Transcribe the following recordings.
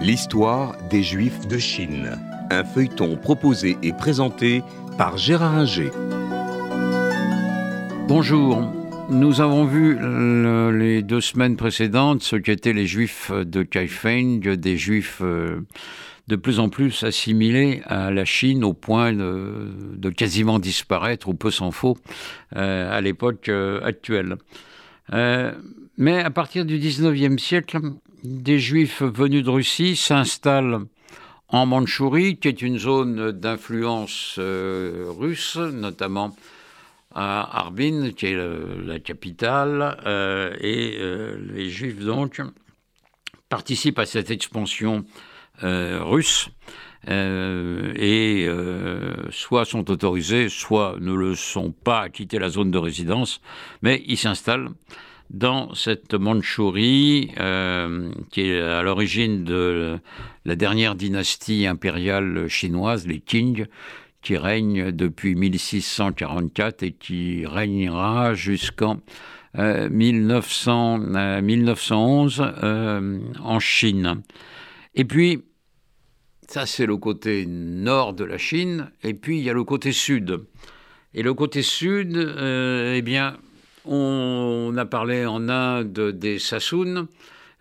L'histoire des Juifs de Chine. Un feuilleton proposé et présenté par Gérard Inger. Bonjour. Nous avons vu le- les deux semaines précédentes ce qu'étaient les Juifs de Kaifeng, des Juifs euh, de plus en plus assimilés à la Chine au point de, de quasiment disparaître, ou peu s'en faut, euh, à l'époque euh, actuelle. Mais à partir du 19e siècle, des Juifs venus de Russie s'installent en Mandchourie, qui est une zone d'influence euh, russe, notamment à Harbin, qui est le- la capitale, euh, et euh, les Juifs donc participent à cette expansion euh, russe euh, et euh, soit sont autorisés, soit ne le sont pas à quitter la zone de résidence, mais ils s'installent dans cette Mandchourie euh, qui est à l'origine de la dernière dynastie impériale chinoise, les Qing, qui règne depuis 1644 et qui régnera jusqu'en euh, 1900, euh, 1911 euh, en Chine. Et puis, ça c'est le côté nord de la Chine, et puis il y a le côté sud. Et le côté sud, eh bien, on a parlé en Inde des Sassounes,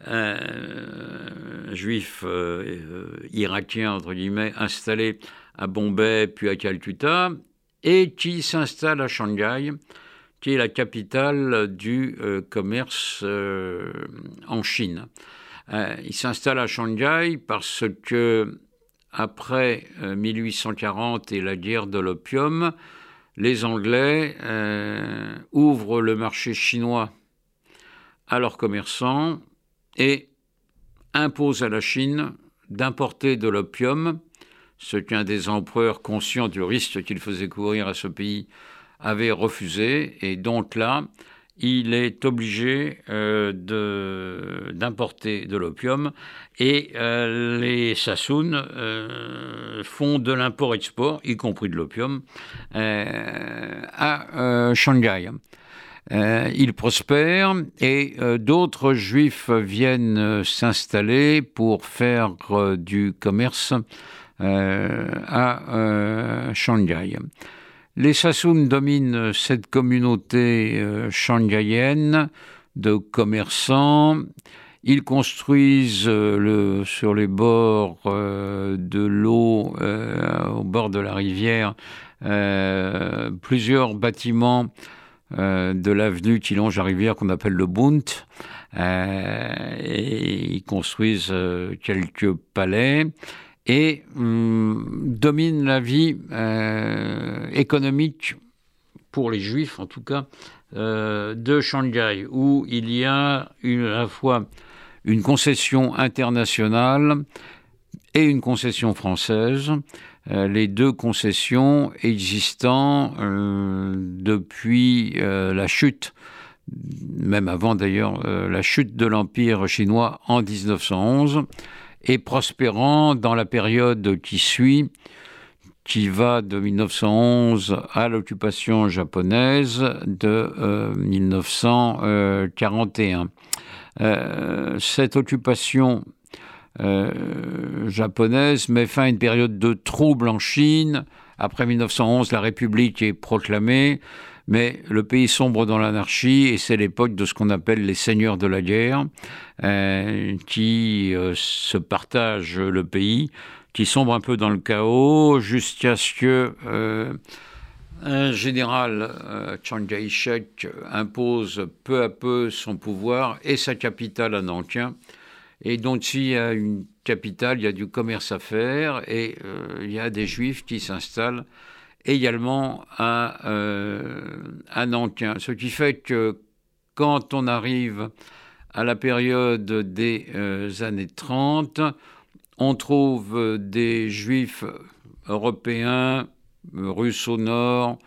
euh, juifs euh, irakiens, entre guillemets, installés à Bombay puis à Calcutta, et qui s'installent à Shanghai, qui est la capitale du euh, commerce euh, en Chine. Ils s'installent à Shanghai parce que, après euh, 1840 et la guerre de l'opium, les Anglais euh, ouvrent le marché chinois à leurs commerçants et imposent à la Chine d'importer de l'opium, ce qu'un des empereurs conscients du risque qu'il faisait courir à ce pays avait refusé. Et donc là, il est obligé euh, d'importer de, l'opium et euh, les Sassounes euh, font de l'import-export, y compris de l'opium, euh, à Shanghai. Ils prospèrent et d'autres juifs viennent s'installer pour faire du commerce à Shanghai. Les Sassounes dominent cette communauté euh, shanghaïenne de commerçants. Ils construisent euh, sur les bords euh, de l'eau, au bord de la rivière, plusieurs bâtiments de l'avenue qui longe la rivière qu'on appelle le et ils construisent quelques palais et hum, dominent la vie euh, économique pour les juifs en tout cas euh, de Shanghai où il y a une, à la fois une concession internationale et une concession française. Euh, les deux concessions existant depuis la chute, même avant d'ailleurs la chute de l'Empire chinois en 1911, et prospérant dans la période qui suit, qui va de 1911 à l'occupation japonaise de euh, 1941. Euh, cette occupation euh, japonaise met fin à une période de troubles en Chine. Après 1911, la République est proclamée, mais le pays sombre dans l'anarchie et c'est l'époque de ce qu'on appelle les seigneurs de la guerre, euh, qui euh, se partagent le pays, qui sombre un peu dans le chaos jusqu'à ce que euh, un général, euh, Chiang Kai-shek, impose peu à peu son pouvoir et sa capitale à Nankin. Et donc, s'il y a une capitale, il y a du commerce à faire et il y a des juifs qui s'installent également à, euh, à Nankin. Ce qui fait que quand on arrive à la période des euh, années 30, on trouve des juifs européens, russes au nord,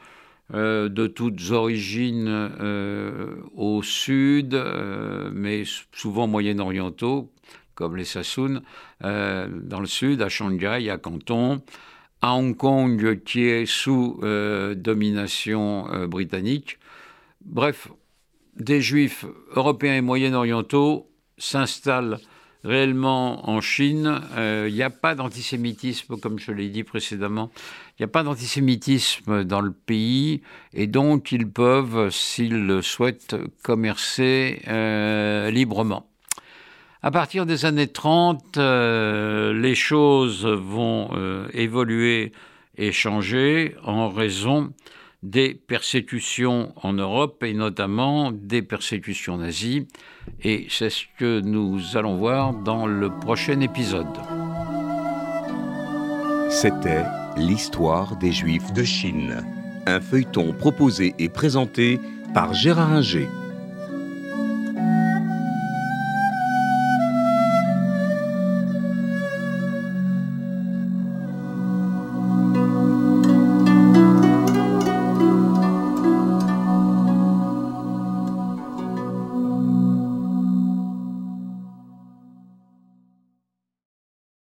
euh, de toutes origines euh, au sud, euh, mais souvent moyen-orientaux, comme les Sassounes, euh, dans le sud, à Shanghai, à Canton, à Hong Kong, qui est sous euh, domination euh, britannique. Bref, des juifs européens et moyen-orientaux s'installent réellement en Chine, il n'y a pas d'antisémitisme, comme je l'ai dit précédemment. Il n'y a pas d'antisémitisme dans le pays et donc ils peuvent, s'ils le souhaitent, commercer librement. À partir des années 30, les choses vont évoluer et changer en raison des persécutions en Europe et notamment des persécutions nazies. Et c'est ce que nous allons voir dans le prochain épisode. C'était L'histoire des Juifs de Chine, un feuilleton proposé et présenté par Gérard Inger.